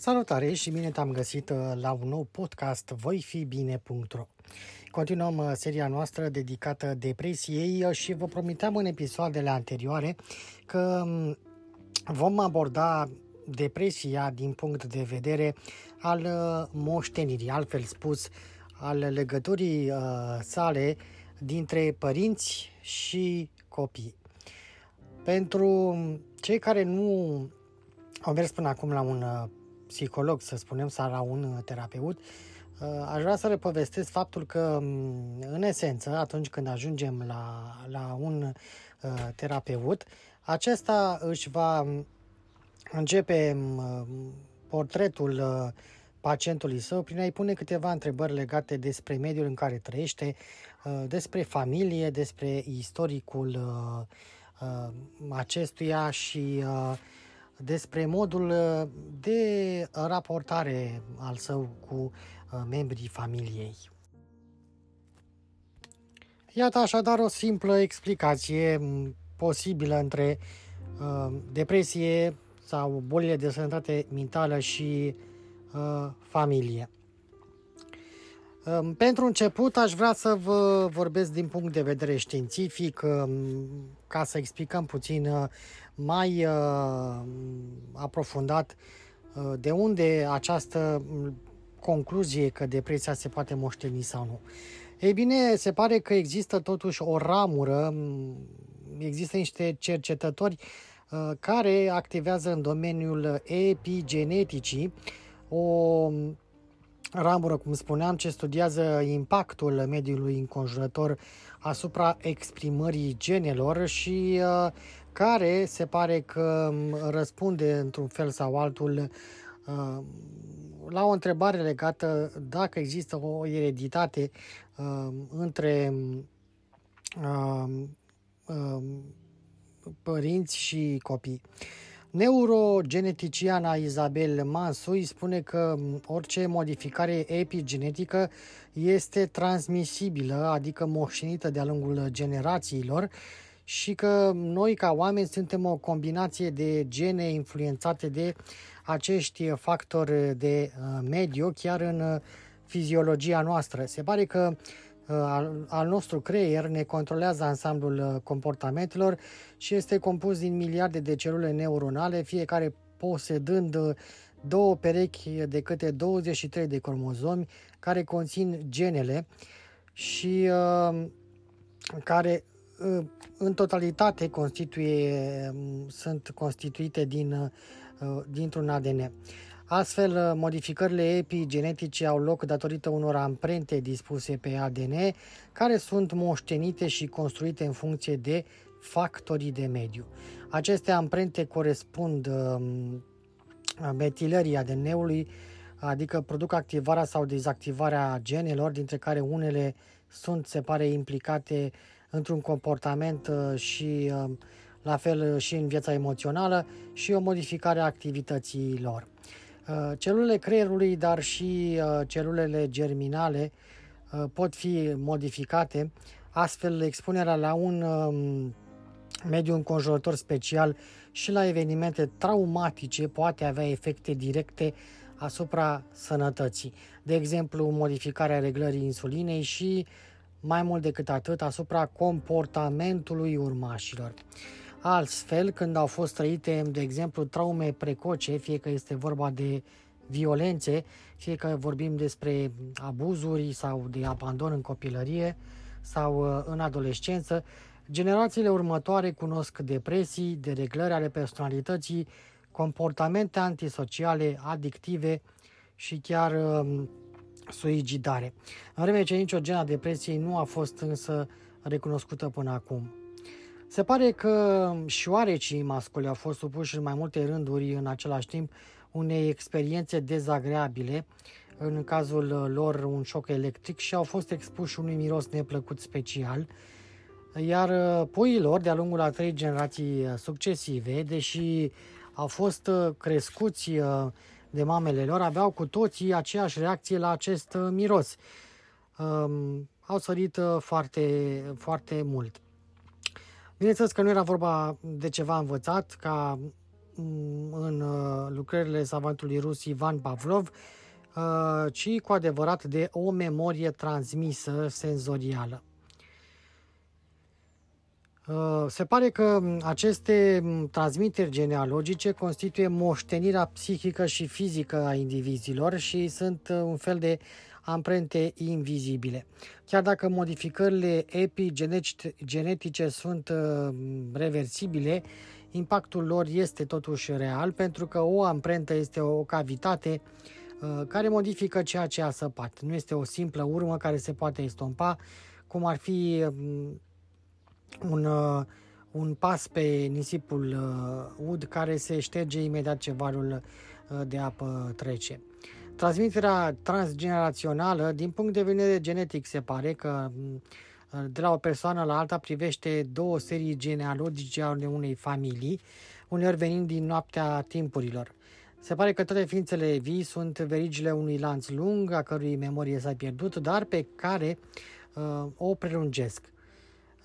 Salutare și bine te-am găsit uh, la un nou podcast voifibine.ro Continuăm uh, seria noastră dedicată depresiei uh, și vă promiteam în episoadele anterioare că um, vom aborda depresia din punct de vedere al moștenirii, altfel spus, al legăturii sale dintre părinți și copii. Pentru cei care nu au mers până acum la un psiholog, să spunem, sau la un uh, terapeut, uh, aș vrea să le povestesc faptul că, mm, în esență, atunci când ajungem la, la un uh, terapeut, acesta își va mm, începe mm, portretul pacientului său prin a-i pune câteva întrebări legate despre mediul în care trăiește, despre familie, despre istoricul acestuia și despre modul uh, de raportare al său cu uh, membrii familiei. Iată așadar o simplă explicație posibilă între uh, depresie sau bolile de sănătate mentală și uh, familie. Uh, pentru început aș vrea să vă vorbesc din punct de vedere științific, uh, ca să explicăm puțin uh, mai uh, aprofundat uh, de unde această concluzie că depresia se poate moșteni sau nu. Ei bine, se pare că există totuși o ramură, există niște cercetători uh, care activează în domeniul epigeneticii o ramură, cum spuneam, ce studiază impactul mediului înconjurător asupra exprimării genelor și uh, care se pare că răspunde într-un fel sau altul uh, la o întrebare legată dacă există o ereditate uh, între uh, părinți și copii. Neurogeneticiana Isabel Mansui spune că orice modificare epigenetică este transmisibilă, adică moștenită de-a lungul generațiilor și că noi ca oameni suntem o combinație de gene influențate de acești factori de uh, mediu chiar în uh, fiziologia noastră. Se pare că uh, al, al nostru creier ne controlează ansamblul comportamentelor și este compus din miliarde de celule neuronale, fiecare posedând două perechi de câte 23 de cromozomi care conțin genele și uh, care uh, în totalitate constituie, sunt constituite din, uh, dintr-un ADN. Astfel, modificările epigenetice au loc datorită unor amprente dispuse pe ADN, care sunt moștenite și construite în funcție de factorii de mediu. Aceste amprente corespund um, metilării ADN-ului, adică produc activarea sau dezactivarea genelor, dintre care unele sunt, se pare, implicate într-un comportament uh, și uh, la fel și în viața emoțională și o modificare a activității lor. Uh, celulele creierului, dar și celulele germinale pot fi modificate, astfel expunerea la un um, mediu înconjurător special și la evenimente traumatice poate avea efecte directe asupra sănătății. De exemplu, modificarea reglării insulinei și mai mult decât atât asupra comportamentului urmașilor. Altfel, când au fost trăite, de exemplu, traume precoce, fie că este vorba de violențe, fie că vorbim despre abuzuri sau de abandon în copilărie, sau uh, în adolescență, generațiile următoare cunosc depresii, dereglări ale personalității, comportamente antisociale, adictive și chiar um, suigidare. În vreme ce nicio gen a depresiei nu a fost însă recunoscută până acum. Se pare că și oarecii masculi au fost supuși în mai multe rânduri în același timp unei experiențe dezagreabile, în cazul lor un șoc electric și au fost expuși unui miros neplăcut special, iar puiilor de-a lungul a trei generații succesive, deși au fost crescuți de mamele lor, aveau cu toții aceeași reacție la acest miros. Au sărit foarte, foarte mult. Bineînțeles că nu era vorba de ceva învățat, ca mm, în uh, lucrările savantului rus Ivan Pavlov, uh, ci cu adevărat de o memorie transmisă senzorială. Uh, se pare că aceste mm, transmiteri genealogice constituie moștenirea psihică și fizică a indivizilor și sunt un fel de amprente invizibile. Chiar dacă modificările epigenetice sunt uh, reversibile, impactul lor este totuși real pentru că o amprentă este o cavitate uh, care modifică ceea ce a săpat. Nu este o simplă urmă care se poate estompa, cum ar fi um, un, uh, un pas pe nisipul ud care se șterge imediat ce valul de apă trece. Transmiterea transgenerațională, din punct de vedere genetic, se pare că mm, de la o persoană la alta privește două serii genealogice ale unei familii, uneori venind din noaptea timpurilor. Se pare că toate ființele vii sunt verigile unui lanț lung, a cărui memorie s-a pierdut, dar pe care uh, o prelungesc.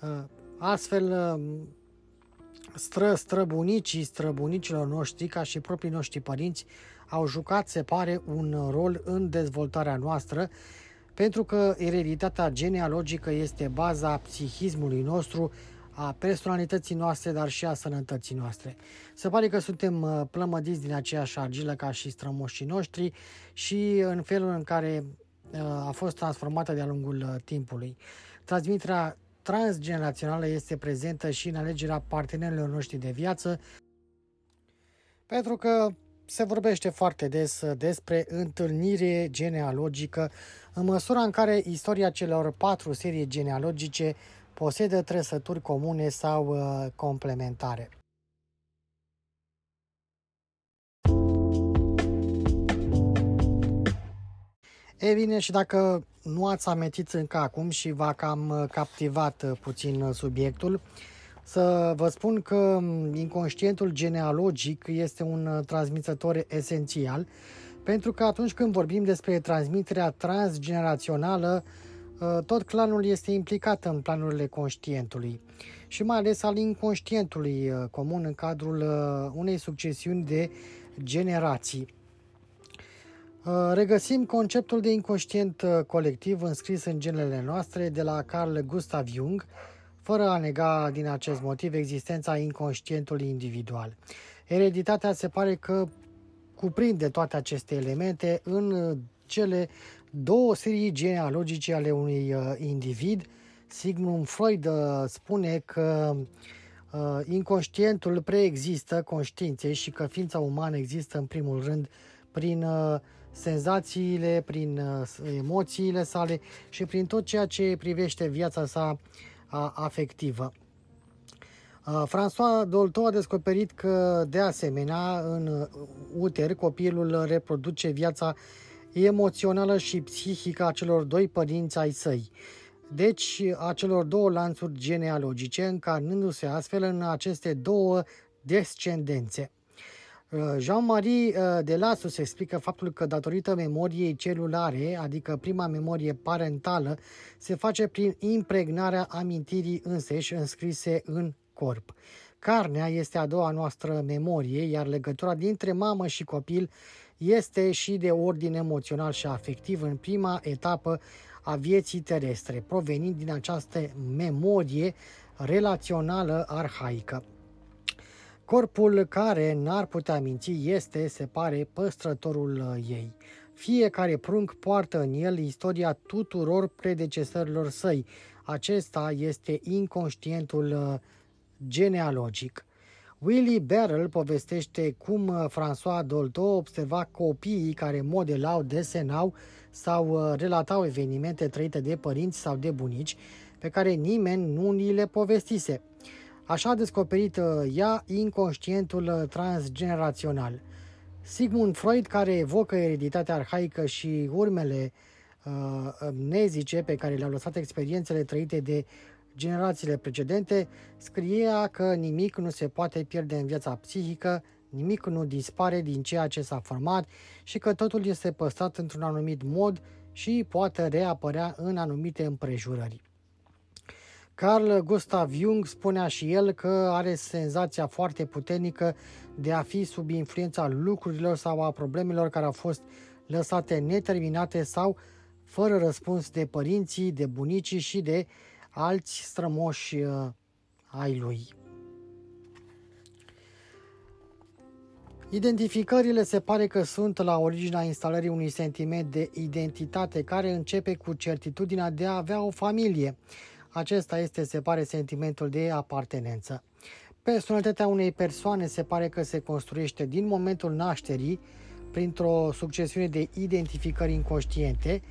Uh, astfel, uh, stră, străbunicii străbunicilor noștri, ca și proprii noștri părinți, au jucat, se pare, un rol în dezvoltarea noastră, pentru că ereditatea genealogică este baza psihismului nostru, a personalității noastre, dar și a sănătății noastre. Se pare că suntem uh, plămădiți din aceeași argilă ca și strămoșii noștri și în felul în care uh, a fost transformată de-a lungul uh, timpului. Transmiterea transgenerațională este prezentă și în alegerea partenerilor noștri de viață, pentru că se vorbește foarte des despre întâlnire genealogică, în măsura în care istoria celor patru serii genealogice posedă trăsături comune sau uh, complementare. E bine, și dacă nu ați amintit încă acum și v-a cam uh, captivat uh, puțin subiectul, să vă spun că inconștientul genealogic este un uh, transmițător esențial, pentru că atunci când vorbim despre transmiterea transgenerațională, uh, tot clanul este implicat în planurile conștientului și mai ales al inconștientului uh, comun în cadrul unei succesiuni de generații. Regăsim conceptul de inconștient colectiv înscris în genele noastre de la Carl Gustav Jung, fără a nega din acest motiv existența inconștientului individual. Ereditatea se pare că cuprinde toate aceste elemente în cele două serii genealogice ale unui uh, individ. Sigmund Freud uh, spune că uh, inconștientul preexistă conștiinței și că ființa umană există în primul rând prin senzațiile, prin emoțiile sale și prin tot ceea ce privește viața sa afectivă. François Dolto a descoperit că, de asemenea, în uter, copilul reproduce viața emoțională și psihică a celor doi părinți ai săi. Deci, a celor două lanțuri genealogice, încarnându-se astfel în aceste două descendențe. Uh, Jean-Marie uh, Delasus explică faptul că datorită memoriei celulare, adică prima memorie parentală, se face prin impregnarea amintirii înseși înscrise în corp. Carnea este a doua noastră memorie, iar legătura dintre mamă și copil este și de ordin emoțional și afectiv în prima etapă a vieții terestre, provenind din această memorie relațională arhaică. Corpul care n-ar putea minți este, se pare, păstrătorul uh, ei. Fiecare prunc poartă în el istoria tuturor predecesorilor săi, acesta este inconștientul genealogic. Willy Barrel povestește cum François Dolto observa copiii care modelau, desenau sau relatau evenimente trăite de părinți sau de bunici pe care nimeni nu ni le povestise. Așa a descoperit ea inconștientul transgenerațional. Sigmund Freud, care evocă ereditatea arhaică și urmele uh, nezice pe care le-au lăsat experiențele trăite de generațiile precedente, scria că nimic nu se poate pierde în viața psihică, nimic nu dispare din ceea ce s-a format și că totul este păstrat într-un anumit mod și poate reapărea în anumite împrejurări. Carl Gustav Jung spunea și el că are senzația foarte puternică de a fi sub influența lucrurilor sau a problemelor care au fost lăsate neterminate sau fără răspuns de părinții, de bunicii și de alți strămoși uh, ai lui. Identificările se pare că sunt la originea instalării unui sentiment de identitate care începe cu certitudinea de a avea o familie. Acesta este, se pare, sentimentul de apartenență. Personalitatea unei persoane se pare că se construiește din momentul nașterii printr-o succesiune de identificări inconștiente.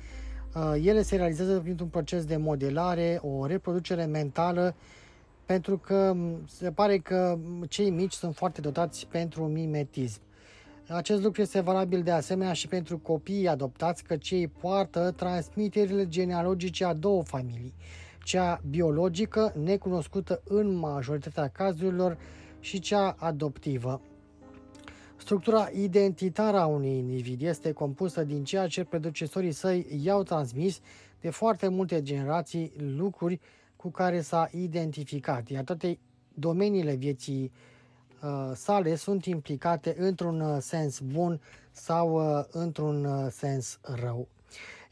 Uh, ele se realizează printr-un proces de modelare, o reproducere mentală, pentru că se pare că cei mici sunt foarte dotați pentru mimetism. Acest lucru este valabil de asemenea și pentru copiii adoptați, că cei poartă transmiterile genealogice a două familii cea biologică, necunoscută în majoritatea cazurilor, și cea adoptivă. Structura identitară a unui individ este compusă din ceea ce predecesorii săi i-au transmis de foarte multe generații lucruri cu care s-a identificat, iar toate domeniile vieții uh, sale sunt implicate într-un uh, sens bun sau uh, într-un uh, sens rău.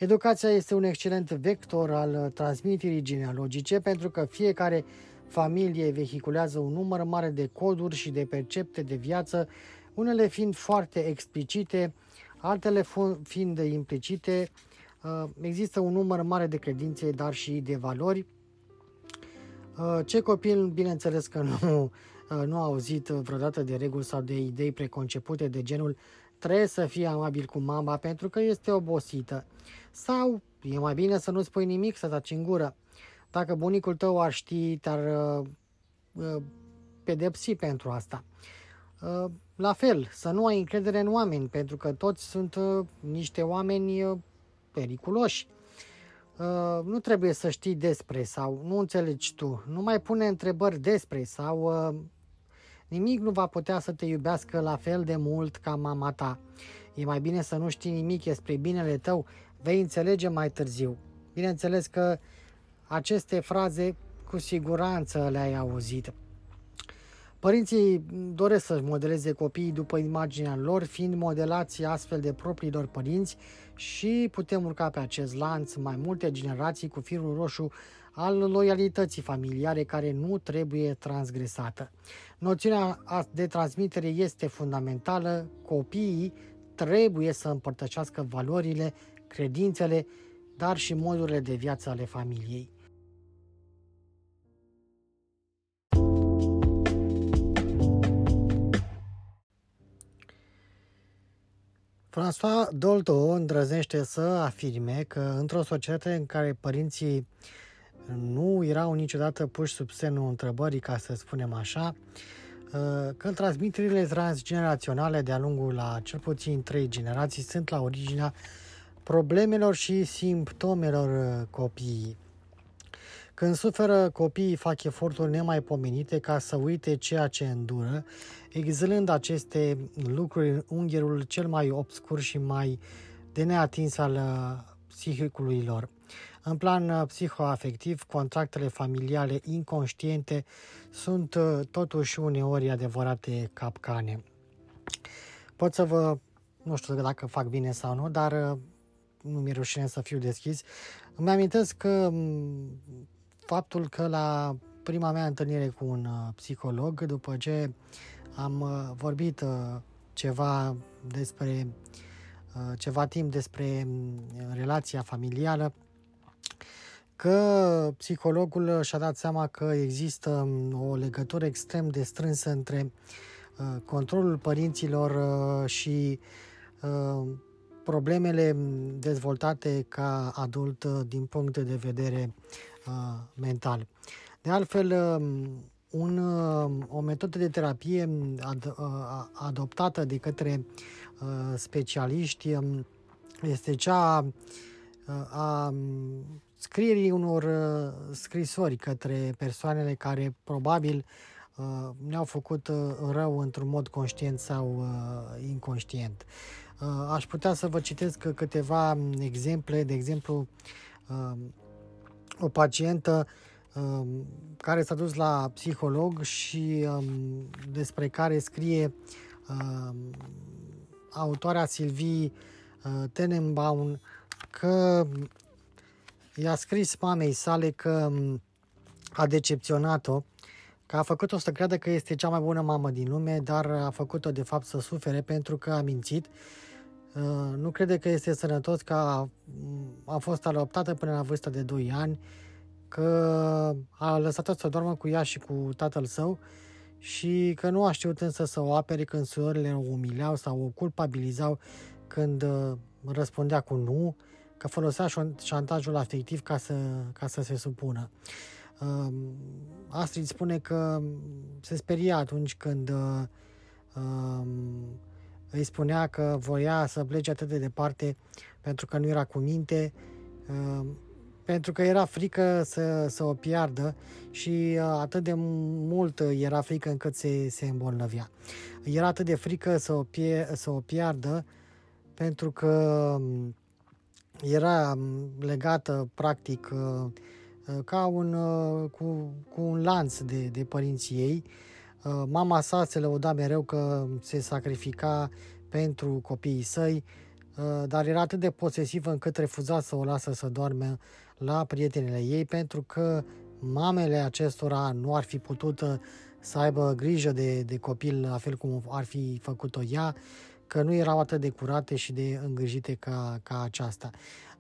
Educația este un excelent vector al transmiterii genealogice pentru că fiecare familie vehiculează un număr mare de coduri și de percepte de viață, unele fiind foarte explicite, altele fiind implicite. Uh, există un număr mare de credințe, dar și de valori. Uh, ce copil, bineînțeles că nu, uh, nu a auzit vreodată de reguli sau de idei preconcepute de genul trebuie să fii amabil cu mama pentru că este obosită. Sau e mai bine să nu spui nimic, să taci în gură. Dacă bunicul tău ar ști, te-ar uh, uh, pedepsi pentru asta. Uh, la fel, să nu ai încredere în oameni, pentru că toți sunt uh, niște oameni uh, periculoși. Uh, nu trebuie să știi despre sau nu înțelegi tu. Nu mai pune întrebări despre sau uh, nimic nu va putea să te iubească la fel de mult ca mama ta. E mai bine să nu știi nimic despre binele tău, vei înțelege mai târziu. Bineînțeles că aceste fraze cu siguranță le-ai auzit. Părinții doresc să-și modeleze copiii după imaginea lor, fiind modelați astfel de propriilor părinți și putem urca pe acest lanț mai multe generații cu firul roșu al loialității familiare care nu trebuie transgresată. Noțiunea de transmitere este fundamentală, copiii trebuie să împărtășească valorile, credințele, dar și modurile de viață ale familiei. François Dolto îndrăznește să afirme că într-o societate în care părinții nu erau niciodată puși sub semnul întrebării, ca să spunem așa, că transmiterile transgeneraționale de-a lungul la cel puțin trei generații sunt la originea problemelor și simptomelor copiii. Când suferă, copiii fac eforturi nemaipomenite ca să uite ceea ce îndură, exilând aceste lucruri în ungherul cel mai obscur și mai de neatins al psihicului lor. În plan uh, psihoafectiv, contractele familiale inconștiente sunt uh, totuși uneori adevărate capcane. Pot să vă, nu știu dacă fac bine sau nu, dar uh, nu mi-e rușine să fiu deschis. Îmi amintesc că faptul că la prima mea întâlnire cu un psiholog, după ce am vorbit ceva despre ceva timp despre relația familială, că psihologul și-a dat seama că există um, o legătură extrem de strânsă între uh, controlul părinților uh, și uh, problemele dezvoltate ca adult din punct de vedere mental. De altfel, um, un, o metodă de terapie ad, adoptată de către specialiști um, este cea a scrierii unor uh, scrisori către persoanele care probabil uh, ne-au făcut uh, rău într-un mod conștient sau inconștient. Aș putea să vă citesc câteva exemple, de exemplu, o pacientă care s-a dus la psiholog și um, despre care scrie autoarea Silvii Tenenbaum că i-a scris mamei sale că a decepționat-o, că a făcut-o să creadă că este cea mai bună mamă din lume, dar a făcut-o de fapt să sufere pentru că a mințit. Uh, nu crede că este sănătos că a, a fost adoptată până la vârsta de 2 ani, că a lăsat-o să doarmă cu ea și cu tatăl său și că nu a știut însă să o apere când surorile o umileau sau o culpabilizau când uh, răspundea cu nu că folosea șantajul afectiv ca să, ca să se supună. Uh, Astrid spune că se speria atunci când uh, îi spunea că voia să plece atât de departe pentru că nu era cu minte, uh, pentru că era frică să, să o piardă și uh, atât de mult era frică încât se, se îmbolnăvea. Era atât de frică să o, pie, să o piardă pentru că era legată practic uh, uh, ca un, uh, cu, cu un lanț de, de părinții ei. Mama sa se lăuda mereu că se sacrifica pentru copiii săi, dar era atât de posesivă încât refuza să o lasă să doarme la prietenele ei pentru că mamele acestora nu ar fi putut să aibă grijă de, de copil la fel cum ar fi făcut-o ea că nu erau atât de curate și de îngrijite ca, ca aceasta.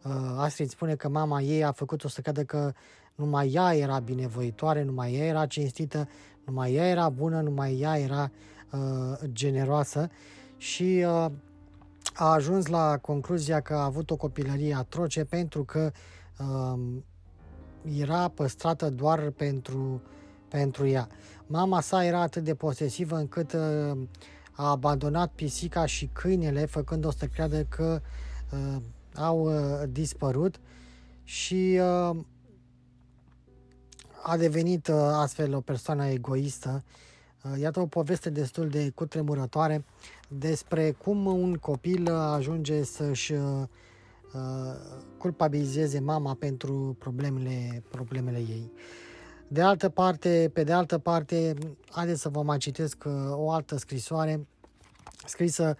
Uh, Astrid spune că mama ei a făcut-o să cadă că numai ea era binevoitoare, numai ea era cinstită, numai ea era bună, numai ea era uh, generoasă și uh, a ajuns la concluzia că a avut o copilărie atroce pentru că uh, era păstrată doar pentru, pentru ea. Mama sa era atât de posesivă încât uh, a abandonat pisica și câinele, făcând-o să creadă că uh, au uh, dispărut și uh, a devenit uh, astfel o persoană egoistă. Uh, iată o poveste destul de cutremurătoare despre cum un copil ajunge să-și uh, culpabilizeze mama pentru problemele, problemele ei. De altă parte, pe de altă parte, haideți să vă mai citesc uh, o altă scrisoare scrisă,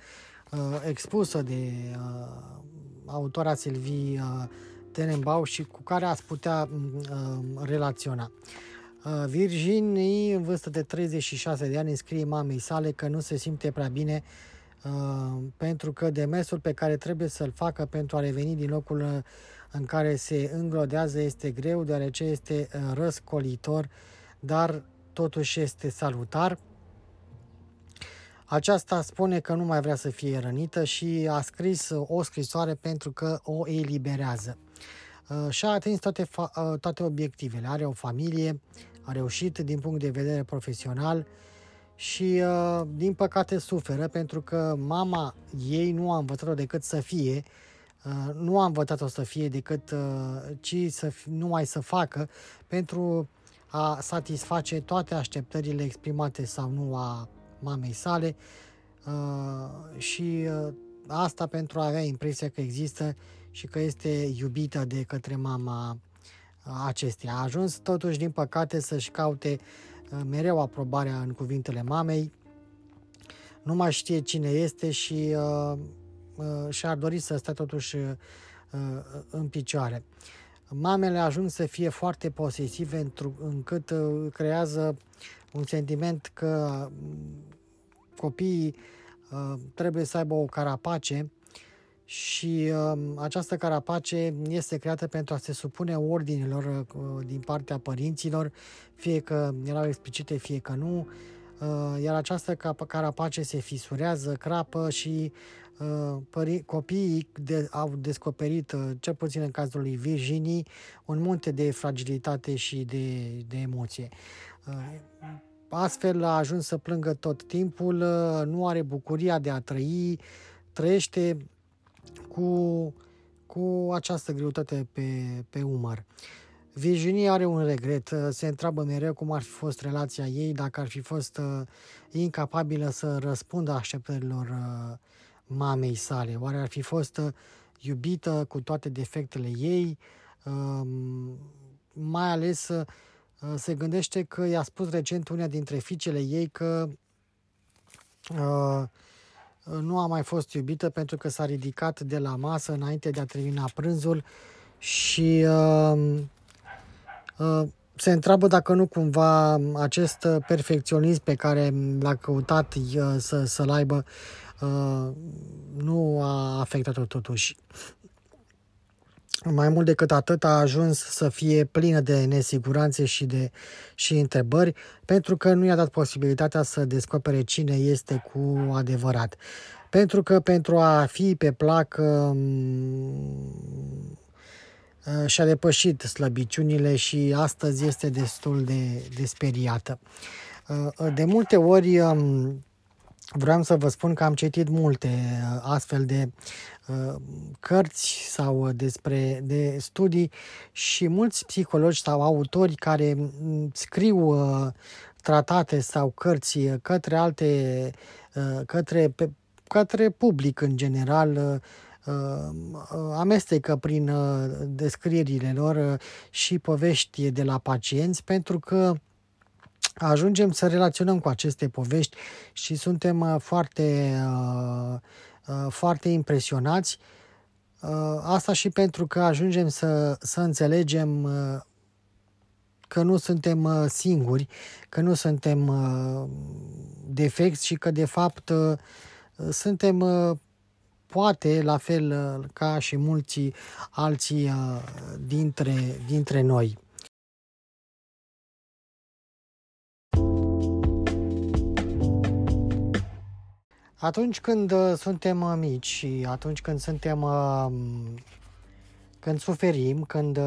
uh, expusă de uh, autora Silvii Tenenbau și cu care ați putea relaționa. Virginie, în vârstă de 36 de ani, scrie mamei sale că nu se simte prea bine pentru că demersul pe care trebuie să-l facă pentru a reveni din locul în care se înglodează este greu, deoarece este uh, răscolitor, dar totuși este salutar. Aceasta spune că nu mai vrea să fie rănită și a scris o scrisoare pentru că o eliberează. Uh, și-a atins toate, fa- uh, toate obiectivele. Are o familie, a reușit din punct de vedere profesional și, din păcate, suferă pentru că mama ei nu a învățat-o decât să fie Uh, nu a învățat-o să fie decât, uh, ci să numai să facă pentru a satisface toate așteptările exprimate sau nu a mamei sale uh, și asta pentru a avea impresia că există și că este iubită de către mama acesteia. A ajuns totuși, din păcate, să-și caute mereu aprobarea în cuvintele mamei, nu mai știe cine este și uh, Uh, și-ar dori să stea totuși uh, în picioare. Mamele ajung să fie foarte posesive încât uh, creează un sentiment că mm, copiii trebuie să aibă o carapace și uh, această carapace este creată pentru a se supune ordinilor uh, din partea părinților, fie că erau explicite, fie că nu, uh, iar această carapace se fisurează, crapă și uh, pări- copiii de, au descoperit, uh, cel puțin în cazul lui Virginie, un munte de fragilitate și de, de emoție. Uh, astfel a ajuns să plângă tot timpul, uh, nu are bucuria de a trăi, trăiește cu, cu această greutate pe, pe umăr. Virginie are un regret, se întreabă mereu cum ar fi fost relația ei dacă ar fi fost uh, incapabilă să răspundă așteptărilor uh, mamei sale. Oare ar fi fost uh, iubită cu toate defectele ei? Uh, mai ales uh, se gândește că i-a spus recent una dintre fiicele ei că uh, nu a mai fost iubită pentru că s-a ridicat de la masă înainte de a termina prânzul și uh, uh, se întreabă dacă nu cumva acest perfecționism pe care l-a căutat uh, să, să-l aibă uh, nu a afectat-o totuși. Mai mult decât atât a ajuns să fie plină de nesiguranțe și de și întrebări pentru că nu i-a dat posibilitatea să descopere cine este cu adevărat. Pentru că pentru a fi pe plac um, și-a depășit slăbiciunile și astăzi este destul de, de speriată. Uh, de multe ori um, vreau să vă spun că am citit multe uh, astfel de uh, cărți sau despre de studii și mulți psihologi sau autori care mm, scriu uh, tratate sau cărți către alte către către public în general amestecă prin descrierile lor și povești de la pacienți pentru că ajungem să relaționăm cu aceste povești și suntem uh, foarte, uh, uh, foarte impresionați. Asta și pentru că ajungem să, să înțelegem că nu suntem singuri, că nu suntem defecți și că de fapt suntem poate la fel ca și mulți alții dintre, dintre noi. Atunci când uh, suntem uh, mici și atunci când suntem uh, când suferim, când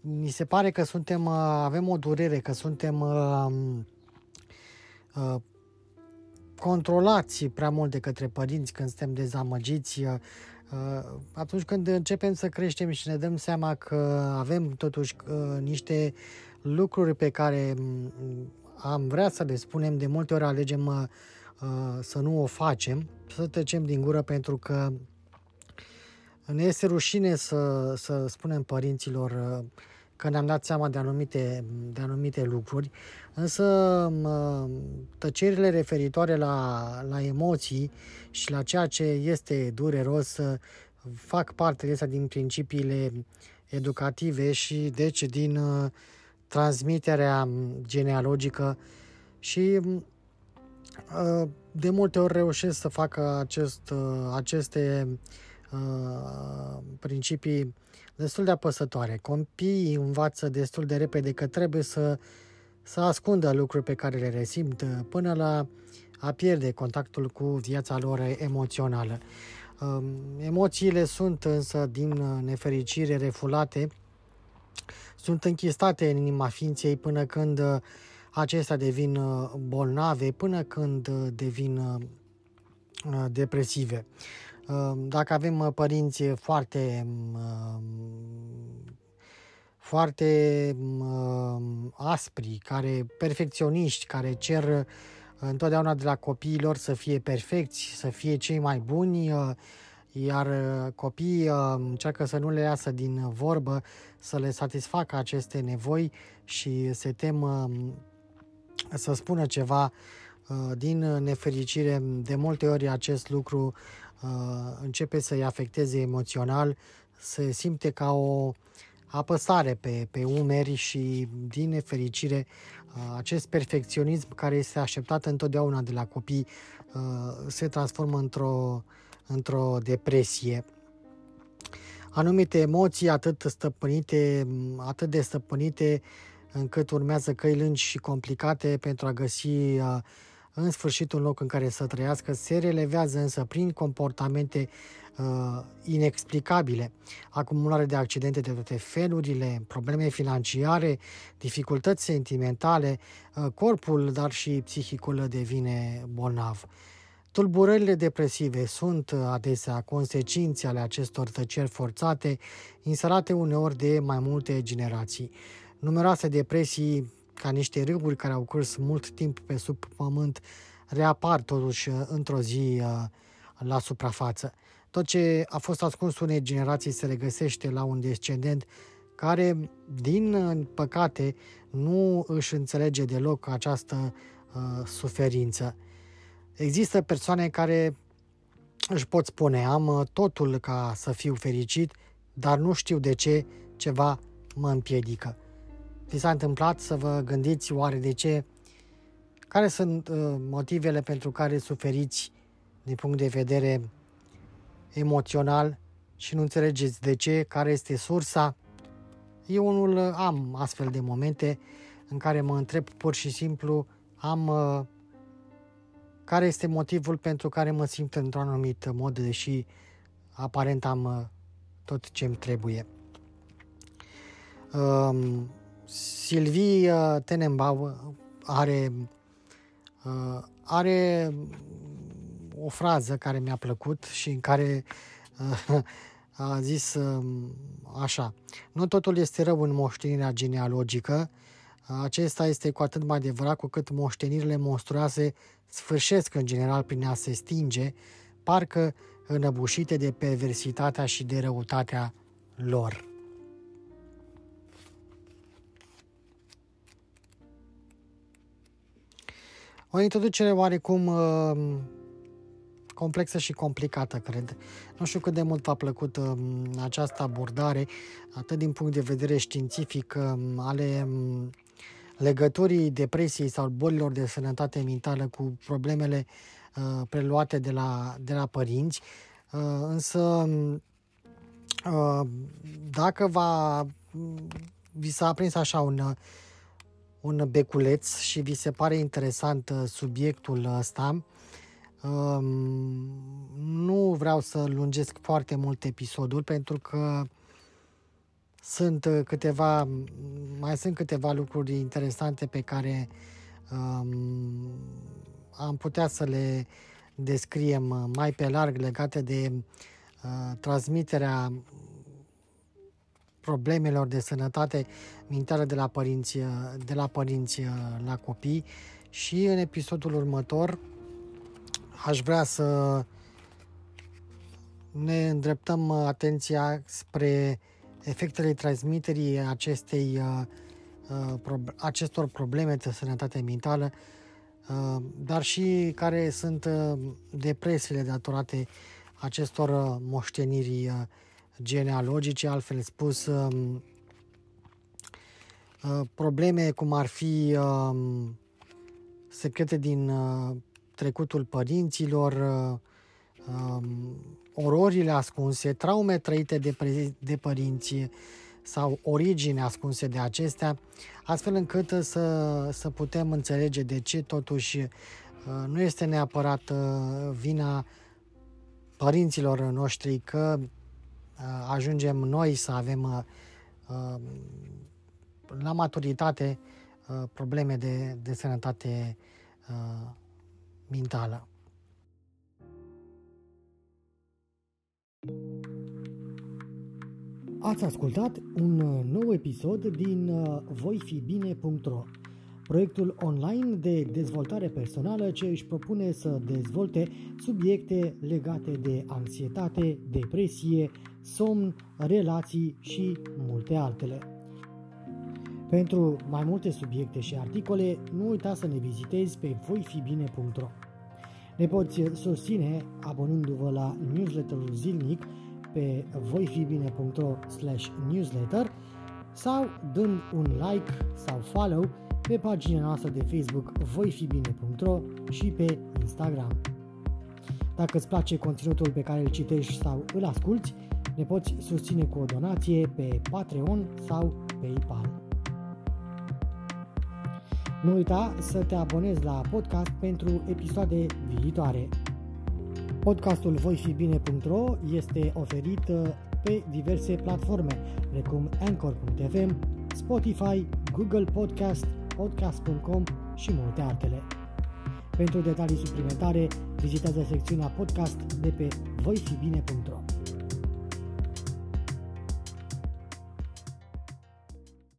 ni se pare că suntem avem o durere, că suntem controlați prea mult de către părinți, când suntem dezamăgiți, atunci când începem să creștem și ne dăm seama că avem totuși niște lucruri pe care am vrea să le spunem, de multe ori alegem uh, uh, să nu o facem, să trecem din gură pentru că ne este rușine să, să spunem părinților uh, că ne-am dat seama de anumite, de anumite lucruri, însă uh, tăcerile referitoare la, la emoții și la ceea ce este dureros uh, fac parte de asta din principiile educative și deci din uh, transmiterea genealogică și uh, de multe ori reușesc să facă acest, uh, aceste uh, principii destul de apăsătoare. Copiii învață destul de repede că trebuie să, să ascundă lucruri pe care le resimt până la a pierde contactul cu viața lor emoțională. Emoțiile sunt însă din nefericire refulate sunt închistate în inima ființei până când uh, acestea devin uh, bolnave, până când uh, devin depresive. Dacă avem părinți foarte foarte aspri, care perfecționiști, care cer întotdeauna de la copiilor să fie perfecți, să fie cei mai buni, iar uh, copiii uh, încearcă să nu le iasă din vorbă, să le satisfacă aceste nevoi și se tem um, să spună ceva uh, din nefericire. De multe ori acest lucru începe să-i afecteze emoțional, se simte ca o apăsare pe, pe umeri și, din nefericire, acest perfecționism care este așteptat întotdeauna de la copii se transformă într-o, într-o depresie. Anumite emoții atât stăpânite, atât de stăpânite încât urmează căi lungi și complicate pentru a găsi în sfârșit un loc în care să trăiască, se relevează însă prin comportamente uh, inexplicabile, acumulare de accidente de toate felurile, probleme financiare, dificultăți sentimentale, uh, corpul, dar și psihicul devine bolnav. Tulburările depresive sunt adesea consecințe ale acestor tăceri forțate, inserate uneori de mai multe generații. Numeroase depresii ca niște râuri care au curs mult timp pe sub pământ, reapar totuși uh, într-o zi uh, la suprafață. Tot ce a fost ascuns unei generații se regăsește la un descendent care, din uh, păcate, nu își înțelege deloc această uh, suferință. Există persoane care își pot spune, am totul ca să fiu fericit, dar nu știu de ce ceva mă împiedică. Vi s-a întâmplat să vă gândiți oare de ce, care sunt uh, motivele pentru care suferiți din punct de vedere emoțional și nu înțelegeți de ce, care este sursa. Eu unul uh, am astfel de momente în care mă întreb pur și simplu, am uh, care este motivul pentru care mă simt într-un anumit mod, deși aparent am uh, tot ce îmi trebuie. Um, Sylvie uh, Tenenbaum are, uh, are o frază care mi-a plăcut și în care uh, a zis așa, nu totul este rău în moștenirea genealogică, acesta este cu atât mai adevărat cu cât moștenirile monstruoase sfârșesc în general prin a se stinge, parcă înăbușite de perversitatea și de răutatea lor. O introducere oarecum uh, complexă și complicată, cred. Nu știu cât de mult v-a plăcut uh, această abordare, atât din punct de vedere științific, uh, ale um, legăturii depresiei sau bolilor de sănătate mentală cu problemele uh, preluate de la, de la părinți. Uh, însă, uh, dacă va, vi s-a aprins așa un uh, un beculeț și vi se pare interesant uh, subiectul ăsta, um, nu vreau să lungesc foarte mult episodul pentru că sunt uh, câteva, mai sunt câteva lucruri interesante pe care um, am putea să le descriem mai pe larg legate de uh, transmiterea problemelor de sănătate mentală de la părinți, de la, părinți la copii. Și în episodul următor aș vrea să ne îndreptăm atenția spre efectele transmiterii acestei, uh, uh, acestor probleme de sănătate mentală, uh, dar și care sunt depresiile datorate acestor moșteniri genealogice, altfel spus, um, uh, probleme cum ar fi um, secrete din uh, trecutul părinților, uh, um, ororile ascunse, traume trăite de, pre- de părinți sau origine ascunse de acestea, astfel încât să, să putem înțelege de ce totuși nu este neapărat vina părinților noștri că Uh, ajungem noi să avem uh, uh, la maturitate probleme de, de sănătate mentală. Ați ascultat un nou episod din voifibine.ro proiectul online de dezvoltare personală ce își propune să dezvolte subiecte legate de anxietate, depresie, somn, relații și multe altele. Pentru mai multe subiecte și articole, nu uita să ne vizitezi pe voifibine.ro. Ne poți susține abonându-vă la newsletterul zilnic pe voifibine.ro newsletter sau dând un like sau follow pe pagina noastră de Facebook voifibine.ro și pe Instagram. Dacă îți place conținutul pe care îl citești sau îl asculti, ne poți susține cu o donație pe Patreon sau PayPal. Nu uita să te abonezi la podcast pentru episoade viitoare. Podcastul voifibine.ro este oferit uh, pe diverse platforme, precum Anchor.fm, Spotify, Google Podcast, Podcast.com și multe altele. Pentru detalii suplimentare, vizitează secțiunea podcast de pe voifibine.ro